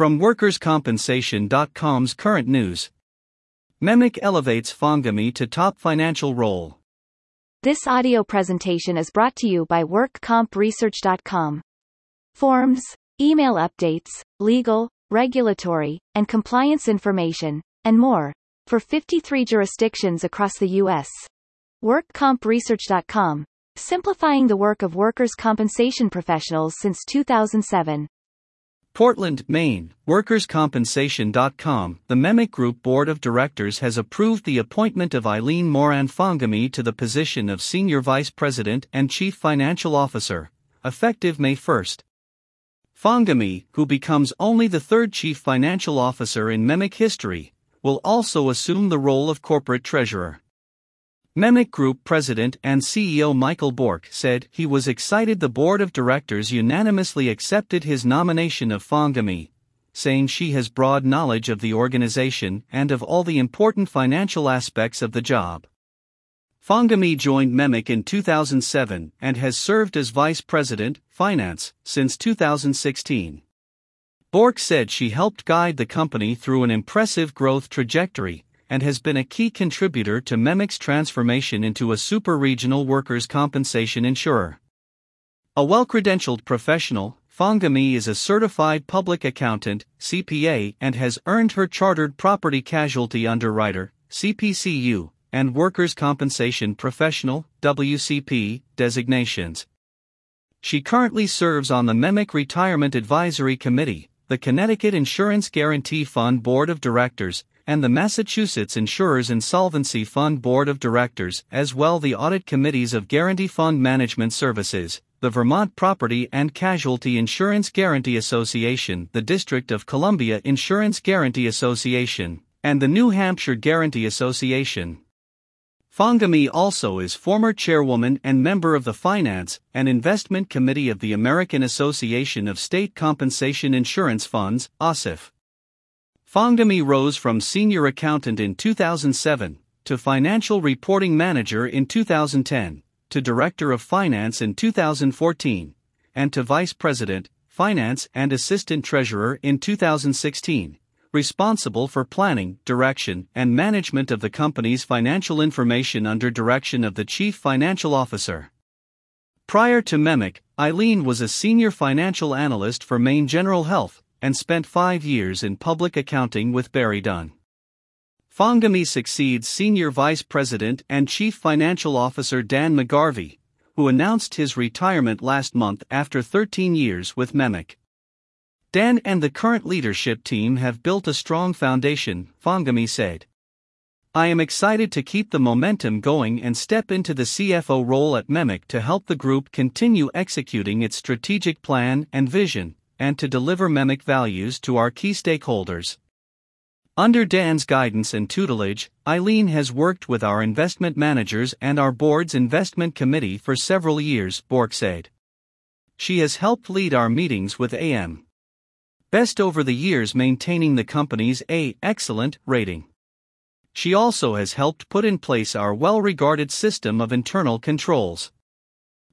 From WorkersCompensation.com's current news MEMIC elevates Fongemie to top financial role. This audio presentation is brought to you by WorkCompResearch.com. Forms, email updates, legal, regulatory, and compliance information, and more, for 53 jurisdictions across the U.S. WorkCompResearch.com, simplifying the work of workers' compensation professionals since 2007. Portland, Maine, WorkersCompensation.com. The MEMIC Group Board of Directors has approved the appointment of Eileen Moran Fongemie to the position of Senior Vice President and Chief Financial Officer, effective May 1. Fongemie, who becomes only the third Chief Financial Officer in MEMIC history, will also assume the role of Corporate Treasurer. MEMIC Group President and CEO Michael Bourque said he was excited the board of directors unanimously accepted his nomination of Fongemie, saying she has broad knowledge of the organization and of all the important financial aspects of the job. Fongemie joined MEMIC in 2007 and has served as Vice President, Finance, since 2016. Bourque said she helped guide the company through an impressive growth trajectory and has been a key contributor to MEMIC's transformation into a super regional workers' compensation insurer. A well credentialed professional, Fongemie is a certified public accountant, CPA, and has earned her Chartered Property Casualty Underwriter, CPCU, and Workers' Compensation Professional, WCP, designations. She currently serves on the MEMIC Retirement Advisory Committee, the Connecticut Insurance Guarantee Fund Board of Directors, and the Massachusetts Insurers Insolvency Fund Board of Directors, as well the audit committees of Guarantee Fund Management Services, the Vermont Property and Casualty Insurance Guarantee Association, the District of Columbia Insurance Guarantee Association, and the New Hampshire Guarantee Association. Fongemie also is former chairwoman and member of the Finance and Investment Committee of the American Association of State Compensation Insurance Funds, ASIF. Fongemie rose from senior accountant in 2007 to financial reporting manager in 2010 to director of finance in 2014 and to vice president, finance and assistant treasurer in 2016, responsible for planning, direction, and management of the company's financial information under direction of the chief financial officer. Prior to MEMIC, Eileen was a senior financial analyst for Maine General Health, and spent five years in public accounting with Barry Dunn. Fongemie succeeds Senior Vice President and Chief Financial Officer Dan McGarvey, who announced his retirement last month after 13 years with MEMIC. Dan and the current leadership team have built a strong foundation, Fongemie said. I am excited to keep the momentum going and step into the CFO role at MEMIC to help the group continue executing its strategic plan and vision, and to deliver MEMIC values to our key stakeholders. Under Dan's guidance and tutelage, Eileen has worked with our investment managers and our board's investment committee for several years, Bourque said. She has helped lead our meetings with AM. Best over the years maintaining the company's A excellent rating. She also has helped put in place our well regarded system of internal controls.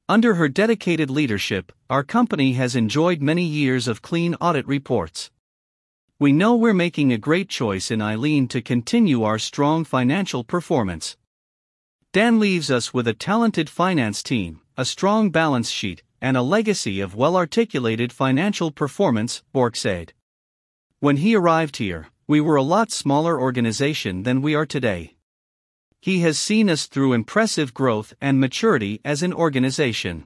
Under her dedicated leadership, our company has enjoyed many years of clean audit reports. We know we're making a great choice in Eileen to continue our strong financial performance. Dan leaves us with a talented finance team, a strong balance sheet, and a legacy of well articulated financial performance, Bourque said. When he arrived here, we were a lot smaller organization than we are today. He has seen us through impressive growth and maturity as an organization.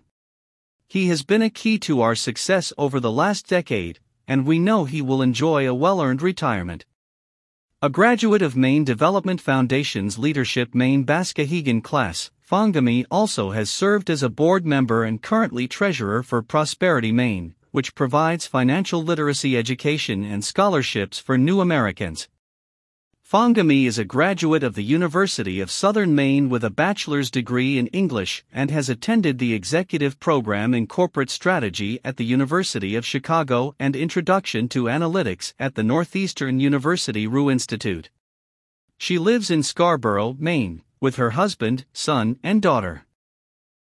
He has been a key to our success over the last decade, and we know he will enjoy a well earned retirement. A graduate of Maine Development Foundation's Leadership Maine Baskahegan class, Fongemie also has served as a board member and currently treasurer for Prosperity Maine, which provides financial literacy education and scholarships for new Americans. Fongemie is a graduate of the University of Southern Maine with a bachelor's degree in English and has attended the executive program in corporate strategy at the University of Chicago and Introduction to Analytics at the Northeastern University Roux Institute. She lives in Scarborough, Maine, with her husband, son, and daughter.